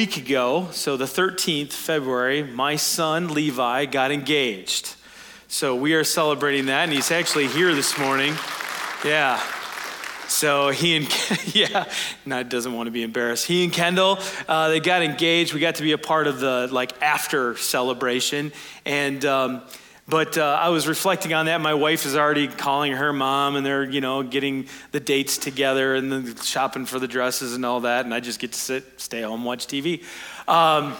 week ago, so the 13th February, my son Levi got engaged. So we are celebrating that, and he's actually here this morning. Yeah. So he and yeah, no, doesn't want to be embarrassed. He and Kendall, uh, they got engaged. We got to be a part of the like after celebration, and um, but uh, I was reflecting on that. My wife is already calling her mom, and they're you know getting the dates together and then shopping for the dresses and all that. And I just get to sit, stay home, watch TV. Um,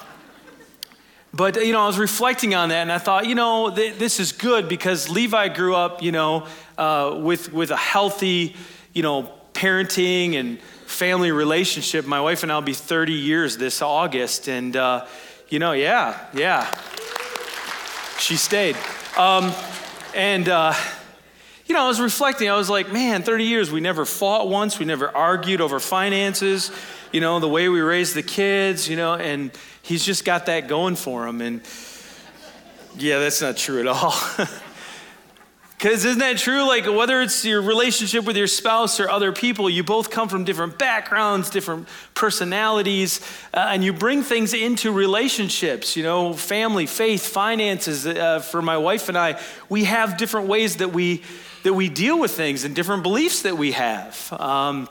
but you know, I was reflecting on that, and I thought, you know, th- this is good because Levi grew up, you know, uh, with with a healthy, you know, parenting and family relationship. My wife and I'll be 30 years this August, and uh, you know, yeah, yeah, she stayed. Um, and, uh, you know, I was reflecting. I was like, man, 30 years, we never fought once. We never argued over finances, you know, the way we raised the kids, you know, and he's just got that going for him. And yeah, that's not true at all. Because isn't that true? Like, whether it's your relationship with your spouse or other people, you both come from different backgrounds, different personalities, uh, and you bring things into relationships, you know, family, faith, finances. Uh, for my wife and I, we have different ways that we, that we deal with things and different beliefs that we have. Um,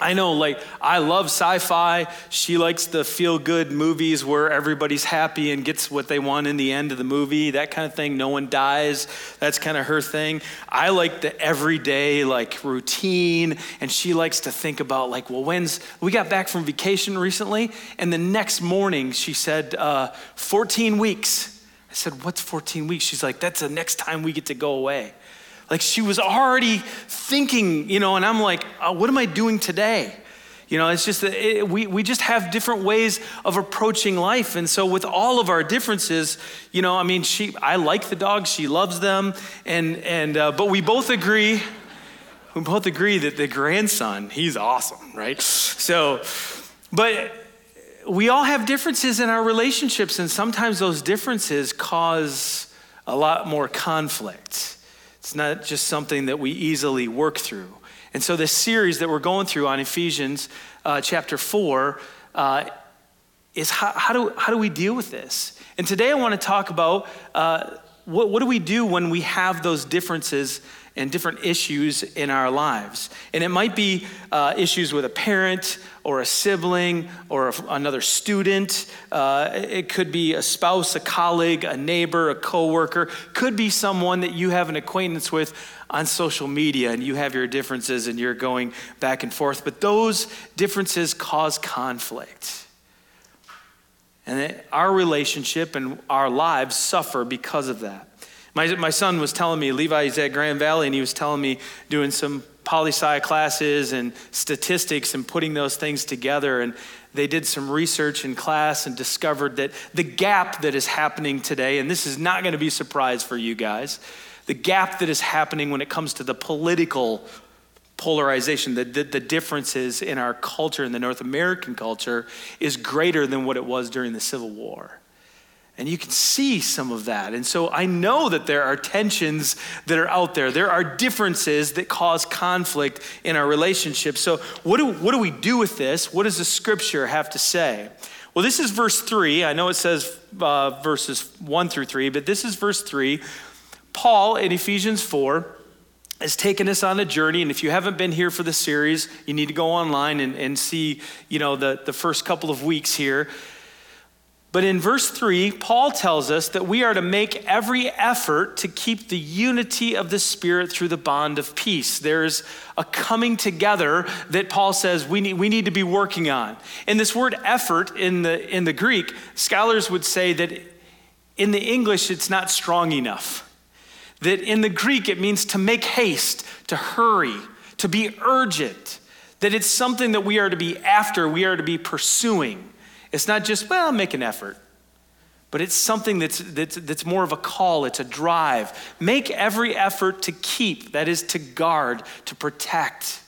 I know, like, I love sci fi. She likes the feel good movies where everybody's happy and gets what they want in the end of the movie, that kind of thing. No one dies. That's kind of her thing. I like the everyday, like, routine. And she likes to think about, like, well, when's, we got back from vacation recently, and the next morning she said, uh, 14 weeks. I said, what's 14 weeks? She's like, that's the next time we get to go away. Like she was already thinking, you know, and I'm like, oh, what am I doing today? You know, it's just that it, we, we just have different ways of approaching life. And so, with all of our differences, you know, I mean, she, I like the dogs, she loves them, and, and, uh, but we both agree, we both agree that the grandson, he's awesome, right? So, but we all have differences in our relationships, and sometimes those differences cause a lot more conflict. It's not just something that we easily work through. And so, this series that we're going through on Ephesians uh, chapter 4 uh, is how, how, do, how do we deal with this? And today I want to talk about uh, what, what do we do when we have those differences and different issues in our lives. And it might be uh, issues with a parent or a sibling or a, another student. Uh, it could be a spouse, a colleague, a neighbor, a coworker. Could be someone that you have an acquaintance with on social media and you have your differences and you're going back and forth. But those differences cause conflict. And our relationship and our lives suffer because of that. My, my son was telling me, Levi's at Grand Valley, and he was telling me doing some poli sci classes and statistics and putting those things together. And they did some research in class and discovered that the gap that is happening today, and this is not going to be a surprise for you guys, the gap that is happening when it comes to the political polarization, the, the, the, differences in our culture, in the North American culture, is greater than what it was during the Civil War. And you can see some of that. And so I know that there are tensions that are out there. There are differences that cause conflict in our relationships. So, what do, what do we do with this? What does the scripture have to say? Well, this is verse 3. I know it says uh, verses 1 through 3, but this is verse 3. Paul in Ephesians 4 has taken us on a journey and if you haven't been here for the series you need to go online and, and see you know the, the first couple of weeks here but in verse 3, Paul tells us that we are to make every effort to keep the unity of the Spirit through the bond of peace. There's a coming together that Paul says we need, we need to be working on. And this word effort in the, in the Greek, scholars would say that in the English it's not strong enough. That in the Greek it means to make haste, to hurry, to be urgent. That it's something that we are to be after, we are to be pursuing. It's not just, well, make an effort, but it's something that's, that's, that's more of a call, it's a drive. Make every effort to keep, that is, to guard, to protect.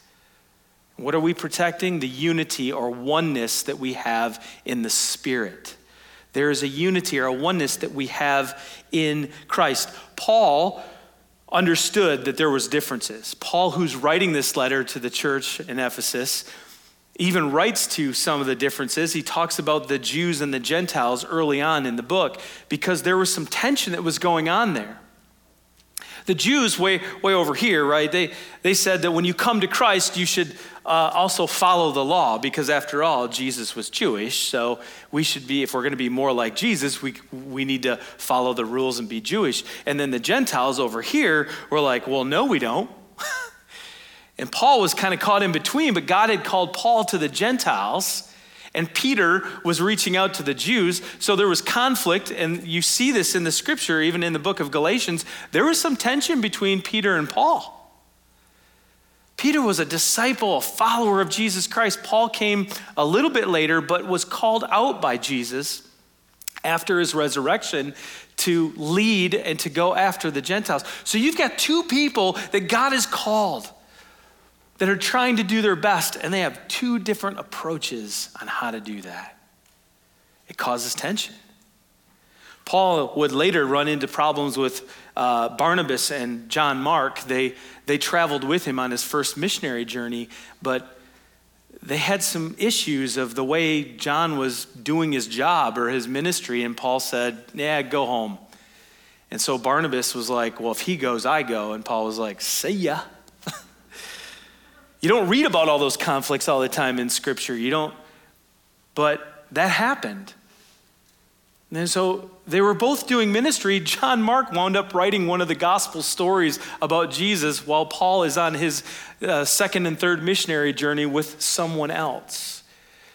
What are we protecting? The unity or oneness that we have in the Spirit. There is a unity or a oneness that we have in Christ. Paul understood that there was differences. Paul who's writing this letter to the church in Ephesus even writes to some of the differences. He talks about the Jews and the Gentiles early on in the book because there was some tension that was going on there. The Jews, way, way over here, right, they, they said that when you come to Christ, you should uh, also follow the law because, after all, Jesus was Jewish. So we should be, if we're going to be more like Jesus, we, we need to follow the rules and be Jewish. And then the Gentiles over here were like, well, no, we don't. and Paul was kind of caught in between, but God had called Paul to the Gentiles and Peter was reaching out to the Jews. So there was conflict, and you see this in the scripture, even in the book of Galatians. There was some tension between Peter and Paul. Peter was a disciple, a follower of Jesus Christ. Paul came a little bit later, but was called out by Jesus after his resurrection to lead and to go after the Gentiles. So you've got two people that God has called that are trying to do their best, and they have two different approaches on how to do that. It causes tension. Paul would later run into problems with uh, Barnabas and John Mark. They, they traveled with him on his first missionary journey, but they had some issues of the way John was doing his job or his ministry, and Paul said, Yeah, go home. And so Barnabas was like, Well, if he goes, I go. And Paul was like, See ya. You don't read about all those conflicts all the time in Scripture. You don't, but that happened. And so they were both doing ministry. John Mark wound up writing one of the gospel stories about Jesus while Paul is on his uh, second and third missionary journey with someone else.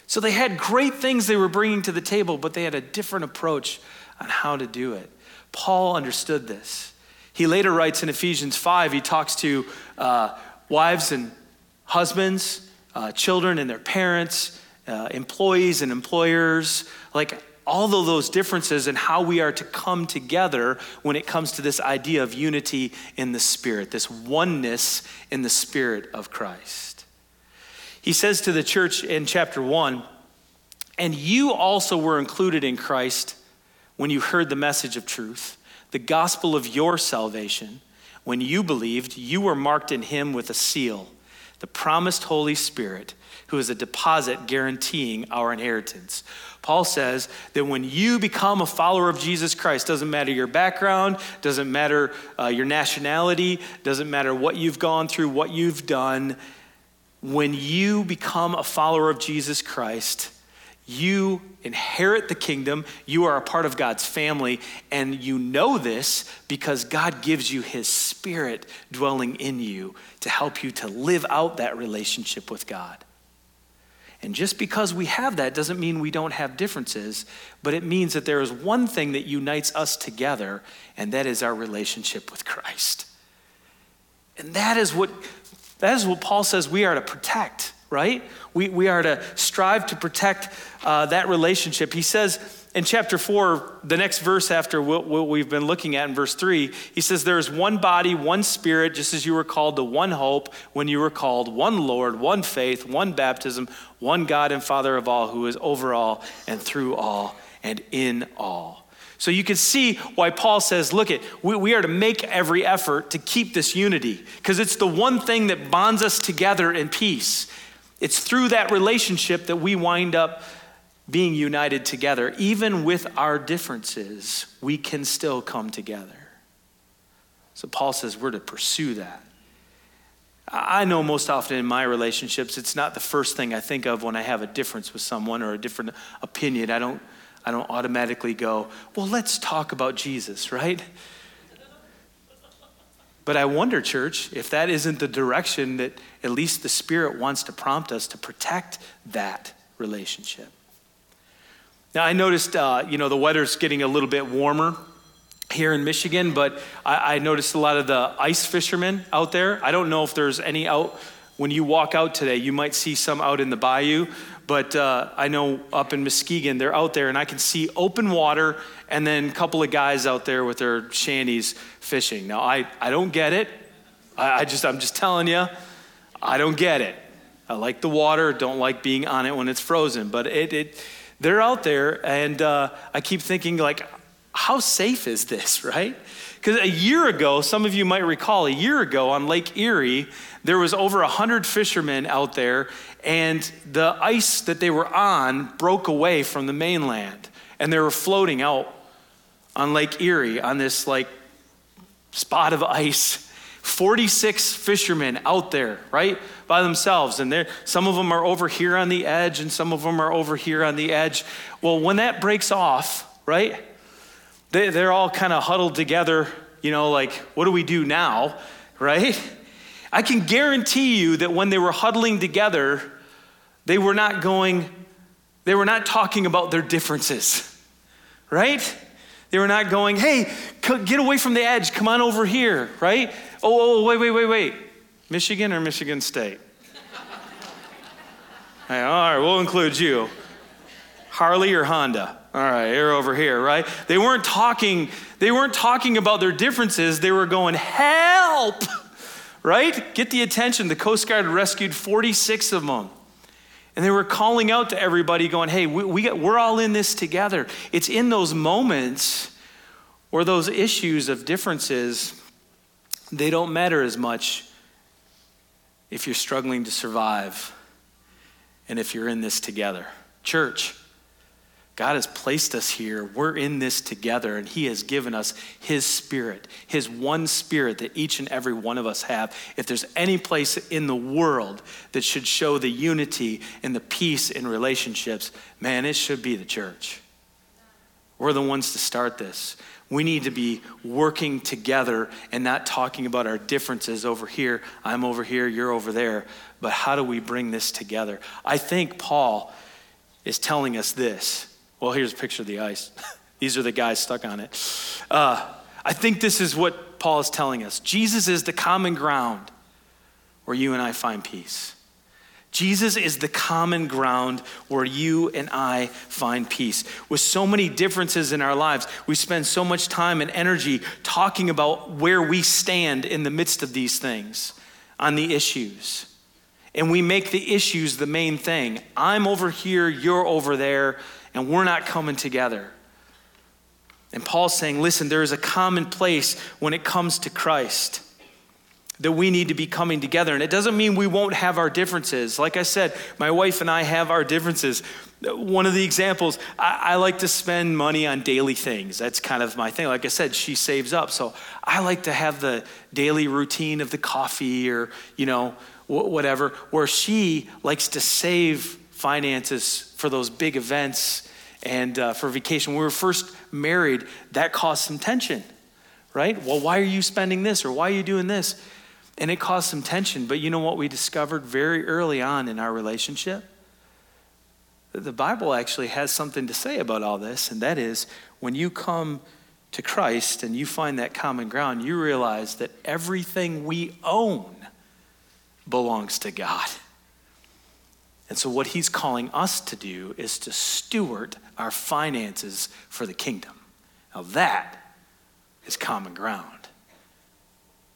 So they had great things they were bringing to the table, but they had a different approach on how to do it. Paul understood this. He later writes in Ephesians 5, he talks to uh, wives and husbands, uh, children and their parents, uh, employees and employers, like all of those differences and how we are to come together when it comes to this idea of unity in the Spirit, this oneness in the Spirit of Christ. He says to the church in chapter 1 And you also were included in Christ when you heard the message of truth, the gospel of your salvation. When you believed, you were marked in him with a seal the promised Holy Spirit, who is a deposit guaranteeing our inheritance. Paul says that when you become a follower of Jesus Christ, doesn't matter your background, doesn't matter uh, your nationality, doesn't matter what you've gone through, what you've done, when you become a follower of Jesus Christ, you inherit the kingdom. You are a part of God's family. And you know this because God gives you his spirit dwelling in you to help you to live out that relationship with God. And just because we have that doesn't mean we don't have differences, but it means that there is one thing that unites us together, and that is our relationship with Christ. And that is what, that is what Paul says we are to protect right? We, we are to strive to protect uh, that relationship. He says in chapter 4, the next verse after what, what we've been looking at in verse 3, he says, There is one body, one spirit, just as you were called to one hope when you were called, one Lord, one faith, one baptism, one God and Father of all, who is over all and through all and in all. So you can see why Paul says, look, it, we, we are to make every effort to keep this unity because it's the one thing that bonds us together in peace. It's through that relationship that we wind up being united together. Even with our differences, we can still come together. So Paul says we're to pursue that. I know most often in my relationships, it's not the first thing I think of when I have a difference with someone or a different opinion. I don't, I don't automatically go, well, let's talk about Jesus, right? But I wonder, church, if that isn't the direction that at least the Spirit wants to prompt us to protect that relationship. Now, I noticed, uh, you know, the weather's getting a little bit warmer here in Michigan, but I, I noticed a lot of the ice fishermen out there. I don't know if there's any out when you walk out today, you might see some out in the bayou, but uh, I know up in Muskegon, they're out there, and I can see open water and then a couple of guys out there with their shanties fishing. Now, I, I don't get it. I, I just, I'm just telling you, I don't get it. I like the water, don't like being on it when it's frozen, but it, it they're out there, and uh, I keep thinking, like, how safe is this, right? Because a year ago, some of you might recall, a year ago on Lake Erie, there was over 100 fishermen out there, and the ice that they were on broke away from the mainland, and they were floating out on Lake Erie on this like spot of ice. 46 fishermen out there, right, by themselves. And some of them are over here on the edge, and some of them are over here on the edge. Well, when that breaks off, right, they, they're all kind of huddled together, you know, like, what do we do now, right? I can guarantee you that when they were huddling together, they were not going, they were not talking about their differences, right? They were not going, hey, get away from the edge, come on over here, right? Oh, oh, oh wait, wait, wait, wait. Michigan or Michigan State? all right, we'll include you. Harley or Honda? All right, you're over here, right? They weren't talking, they weren't talking about their differences. They were going, help, right? Get the attention. The Coast Guard rescued 46 of them. And they were calling out to everybody, going, hey, we, we we're all in this together. It's in those moments where those issues of differences, they don't matter as much if you're struggling to survive and if you're in this together. Church, God has placed us here. We're in this together, and He has given us His Spirit, His one Spirit that each and every one of us have. If there's any place in the world that should show the unity and the peace in relationships, man, it should be the church. We're the ones to start this. We need to be working together and not talking about our differences over here. I'm over here, you're over there. But how do we bring this together? I think Paul is telling us this well, here's a picture of the ice. These are the guys stuck on it. Uh, I think this is what Paul is telling us Jesus is the common ground where you and I find peace. Jesus is the common ground where you and I find peace. With so many differences in our lives, we spend so much time and energy talking about where we stand in the midst of these things, on the issues. And we make the issues the main thing. I'm over here, you're over there, and we're not coming together. And Paul's saying, listen, there is a common place when it comes to Christ that we need to be coming together. And it doesn't mean we won't have our differences. Like I said, my wife and I have our differences. One of the examples, I, I, like to spend money on daily things. That's kind of my thing. Like I said, she saves up. So I like to have the daily routine of the coffee or, you know, whatever, where she likes to save finances for those big events and uh, for vacation. When we were first married, that caused some tension, right? Well, why are you spending this or why are you doing this? And it caused some tension. But you know what we discovered very early on in our relationship? The Bible actually has something to say about all this, and that is when you come to Christ and you find that common ground, you realize that everything we own belongs to God. And so, what he's calling us to do is to steward our finances for the kingdom. Now, that is common ground.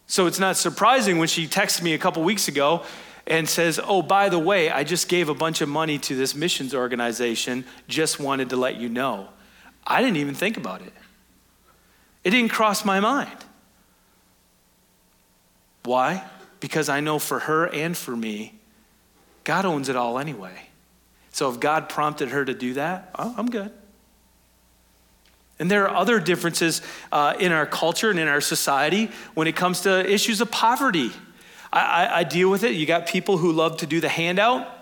So, it's not surprising when she texted me a couple weeks ago and says, Oh, by the way, I just gave a bunch of money to this missions organization, just wanted to let you know. I didn't even think about it, it didn't cross my mind. Why? Because I know for her and for me, God owns it all anyway. So if God prompted her to do that, oh, I'm good. And there are other differences uh, in our culture and in our society when it comes to issues of poverty. I, I, I deal with it. You got people who love to do the handout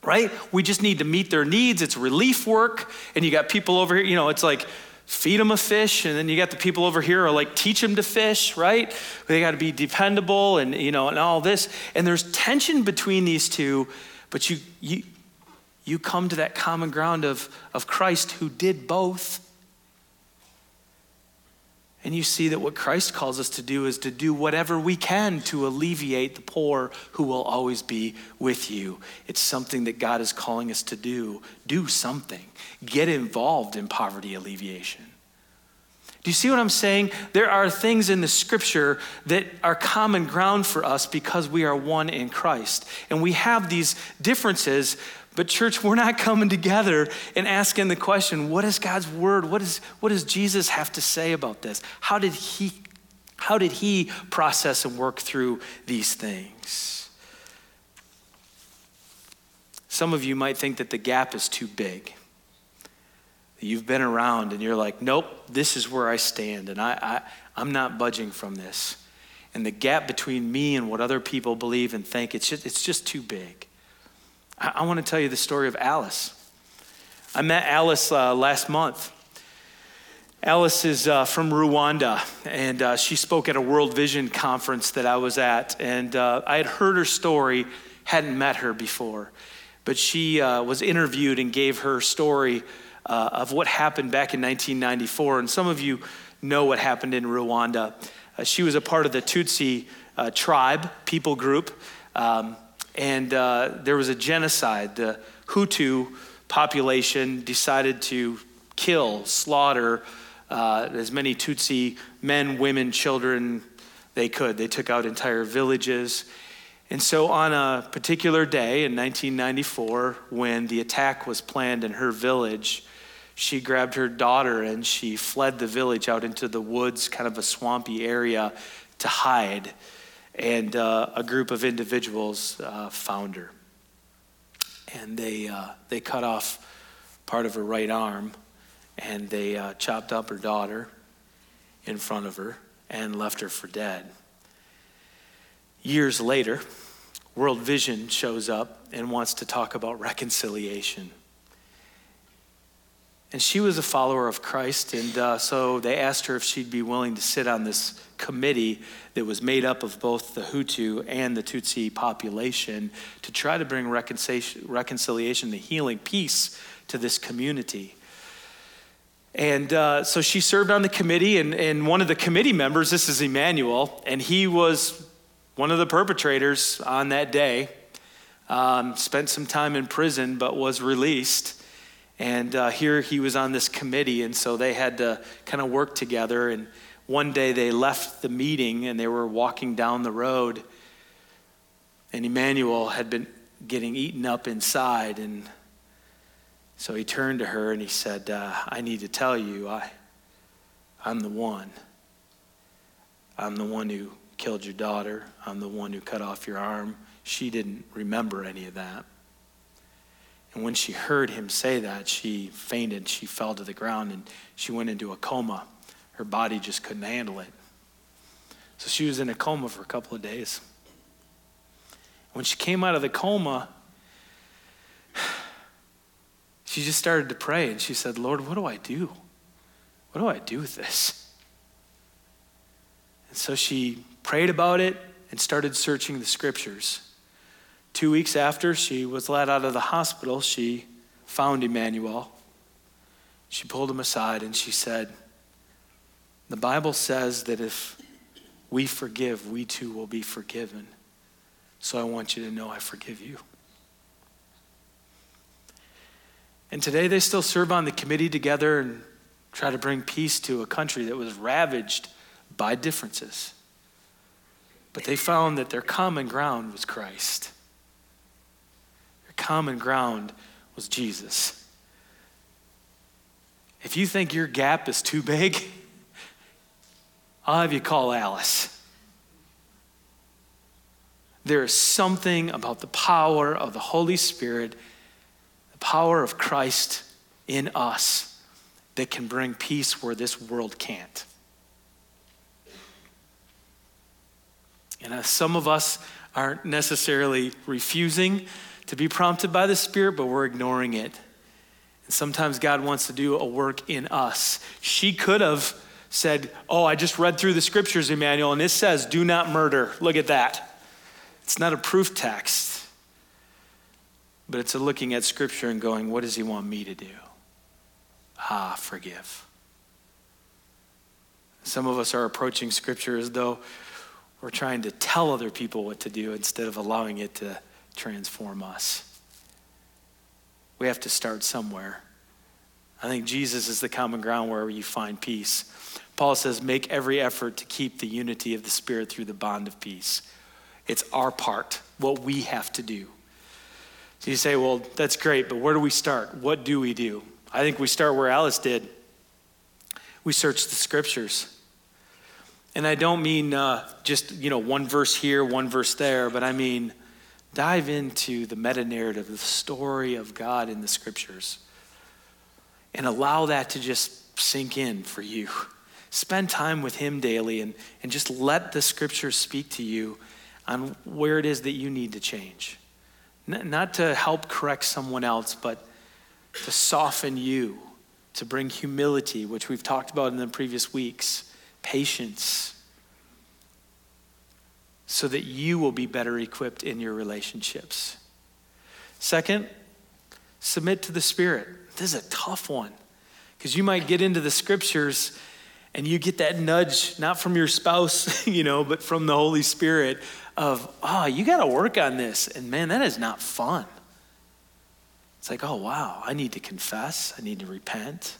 right? We just need to meet their needs. It's relief work. And you got people over here, you know, it's like feed them a fish. And then you got the people over here are like teach them to fish, right? They got to be dependable and, you know, and all this. And there's tension between these two, but you, you, you come to that common ground of, of Christ who did both. And you see that what Christ calls us to do is to do whatever we can to alleviate the poor who will always be with you. It's something that God is calling us to do. Do something. Get involved in poverty alleviation. Do you see what I'm saying? There are things in the scripture that are common ground for us because we are one in Christ. And we have these differences, But, church, we're not coming together and asking the question what is God's word? What, is, what does Jesus have to say about this? How did he, how did he process and work through these things? Some of you might think that the gap is too big. You've been around and you're like, nope, this is where I stand, and I, I, I'm not budging from this. And the gap between me and what other people believe and think, it's just, it's just too big. I, I want to tell you the story of Alice. I met Alice uh, last month. Alice is uh, from Rwanda, and uh, she spoke at a World Vision conference that I was at. And uh, I had heard her story, hadn't met her before, but she uh, was interviewed and gave her story uh, of what happened back in 1994. And some of you know what happened in Rwanda. Uh, she was a part of the Tutsi tribe, people group, um, and uh, there was a genocide. The Hutu population decided to kill, slaughter uh, as many Tutsi men, women, children they could. They took out entire villages. And so, on a particular day in 1994, when the attack was planned in her village, she grabbed her daughter and she fled the village out into the woods, kind of a swampy area, to hide. And uh, a group of individuals uh, found her. And they, uh, they cut off part of her right arm and they uh, chopped up her daughter in front of her and left her for dead. Years later, World Vision shows up and wants to talk about reconciliation. And she was a follower of Christ, and uh, so they asked her if she'd be willing to sit on this committee that was made up of both the Hutu and the Tutsi population to try to bring reconciliation, reconciliation the healing, peace to this community. And uh, so she served on the committee, and, and one of the committee members, this is Emmanuel, and he was one of the perpetrators on that day. Um, spent some time in prison, but was released. And uh, here he was on this committee, and so they had to kind of work together. And one day they left the meeting and they were walking down the road, and Emmanuel had been getting eaten up inside. And so he turned to her and he said, uh, I need to tell you, I, I'm the one. I'm the one who killed your daughter. I'm the one who cut off your arm. She didn't remember any of that. And when she heard him say that, she fainted. She fell to the ground and she went into a coma. Her body just couldn't handle it. So she was in a coma for a couple of days. When she came out of the coma, she just started to pray and she said, Lord, what do I do? What do I do with this? And so she prayed about it and started searching the scriptures. Two weeks after she was let out of the hospital, she found Emmanuel. She pulled him aside and she said, The Bible says that if we forgive, we too will be forgiven. So I want you to know I forgive you. And today they still serve on the committee together and try to bring peace to a country that was ravaged by differences. But they found that their common ground was Christ common ground was Jesus. If you think your gap is too big, I'll have you call Alice. There is something about the power of the Holy Spirit, the power of Christ in us that can bring peace where this world can't. And uh, some of us aren't necessarily refusing to be prompted by the Spirit, but we're ignoring it. And sometimes God wants to do a work in us. She could have said, Oh, I just read through the scriptures, Emmanuel, and it says, Do not murder. Look at that. It's not a proof text, but it's a looking at scripture and going, What does he want me to do? Ah, forgive. Some of us are approaching scripture as though we're trying to tell other people what to do instead of allowing it to transform us. We have to start somewhere. I think Jesus is the common ground where you find peace. Paul says, make every effort to keep the unity of the Spirit through the bond of peace. It's our part, what we have to do. So you say, well, that's great, but where do we start? What do we do? I think we start where Alice did. We search the scriptures. And I don't mean uh, just, you know, one verse here, one verse there, but I mean dive into the meta narrative, the story of God in the scriptures, and allow that to just sink in for you. Spend time with Him daily and, and just let the scriptures speak to you on where it is that you need to change. N- not to help correct someone else, but to soften you, to bring humility, which we've talked about in the previous weeks, patience, so that you will be better equipped in your relationships. Second, submit to the Spirit. This is a tough one because you might get into the scriptures and you get that nudge, not from your spouse, you know, but from the Holy Spirit of, oh, you got to work on this. And man, that is not fun. It's like, oh, wow, I need to confess. I need to repent.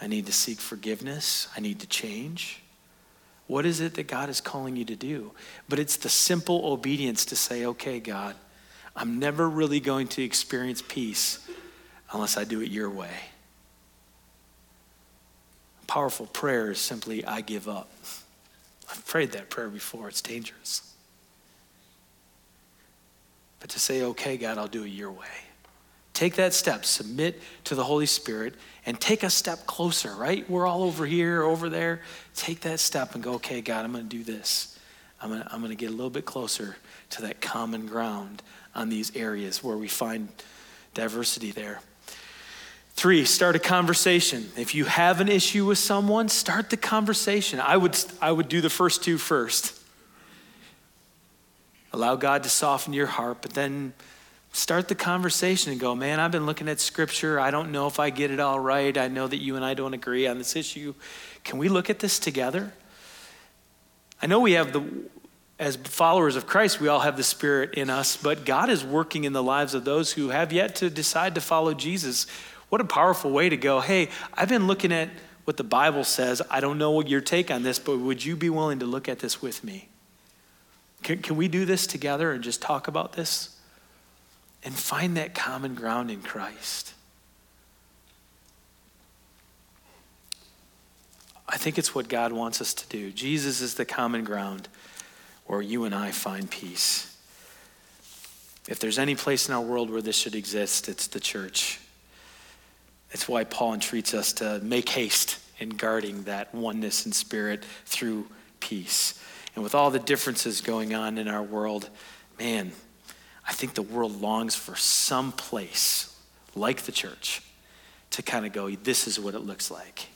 I need to seek forgiveness. I need to change. What is it that God is calling you to do? But it's the simple obedience to say, okay, God, I'm never really going to experience peace unless I do it your way. Powerful prayer is simply, I give up. I've prayed that prayer before, it's dangerous. But to say, okay, God, I'll do it your way. Take that step, submit to the Holy Spirit, and take a step closer, right? We're all over here, over there. Take that step and go, okay, God, I'm going to do this. I'm going to, I'm to get a little bit closer to that common ground on these areas where we find diversity there. Three, start a conversation. If you have an issue with someone, start the conversation. I would, I would do the first two first. Allow God to soften your heart, but then start the conversation and go, man, I've been looking at scripture. I don't know if I get it all right. I know that you and I don't agree on this issue. Can we look at this together? I know we have the, as followers of Christ, we all have the Spirit in us, but God is working in the lives of those who have yet to decide to follow Jesus. What a powerful way to go, hey, I've been looking at what the Bible says. I don't know what your take on this, but would you be willing to look at this with me? Can, can we do this together and just talk about this? And find that common ground in Christ. I think it's what God wants us to do. Jesus is the common ground where you and I find peace. If there's any place in our world where this should exist, it's the church. It's why Paul entreats us to make haste in guarding that oneness in spirit through peace. And with all the differences going on in our world, man, I think the world longs for some place like the church to kind of go, this is what it looks like.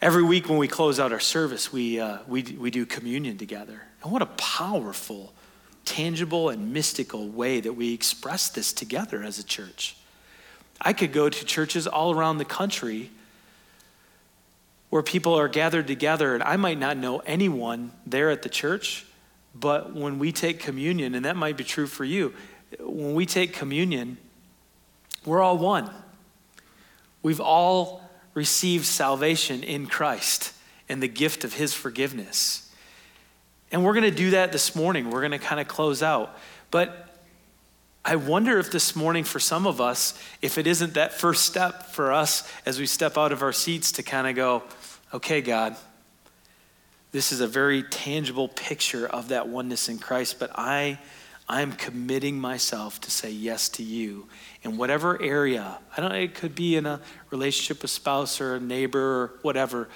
Every week when we close out our service, we, uh, we, we do communion together. And what a powerful, tangible, and mystical way that we express this together as a church. I could go to churches all around the country where people are gathered together, and I might not know anyone there at the church, but when we take communion, and that might be true for you, when we take communion, we're all one. We've all received salvation in Christ and the gift of his forgiveness. And we're going to do that this morning. We're going to kind of close out. But I wonder if this morning, for some of us, if it isn't that first step for us as we step out of our seats to kind of go, okay, God, this is a very tangible picture of that oneness in Christ, but I, I'm committing myself to say yes to you in whatever area. I don't it could be in a relationship with spouse or a neighbor or whatever,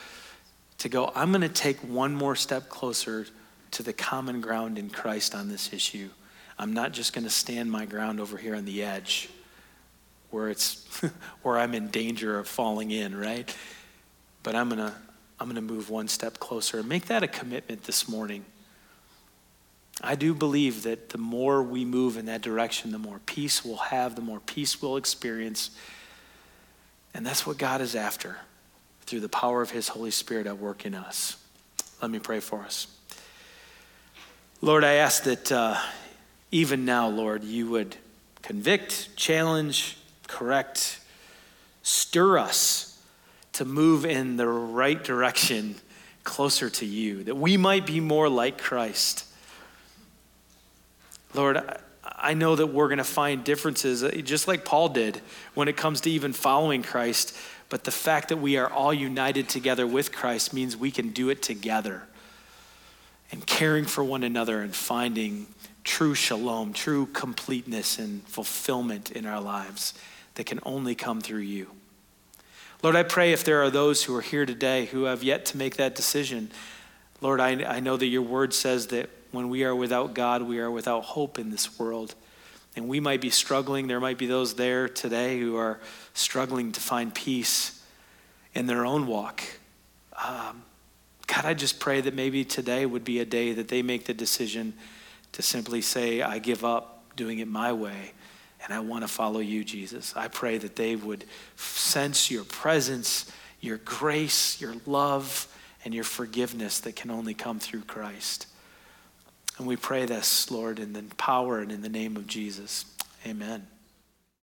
to go, I'm going to take one more step closer to the common ground in Christ on this issue. I'm not just going to stand my ground over here on the edge where it's where I'm in danger of falling in, right? But I'm going to I'm going to move one step closer. And make that a commitment this morning. I do believe that the more we move in that direction, the more peace we'll have, the more peace we'll experience. And that's what God is after through the power of His Holy Spirit at work in us. Let me pray for us. Lord, I ask that uh, even now, Lord, you would convict, challenge, correct, stir us to move in the right direction closer to you, that we might be more like Christ. Lord, I know that we're going to find differences, uh, just like Paul did when it comes to even following Christ. But the fact that we are all united together with Christ means we can do it together and caring for one another and finding true shalom, true completeness and fulfillment in our lives that can only come through you. Lord, I pray if there are those who are here today who have yet to make that decision, Lord, I, I know that your word says that when we are without God, we are without hope in this world. And we might be struggling. There might be those there today who are struggling to find peace in their own walk. Um, God, I just pray that maybe today would be a day that they make the decision to simply say, I give up doing it my way and I want to follow you, Jesus. I pray that they would sense your presence, your grace, your love, and your forgiveness that can only come through Christ. And we pray this, Lord, in the power and in the name of Jesus. Amen.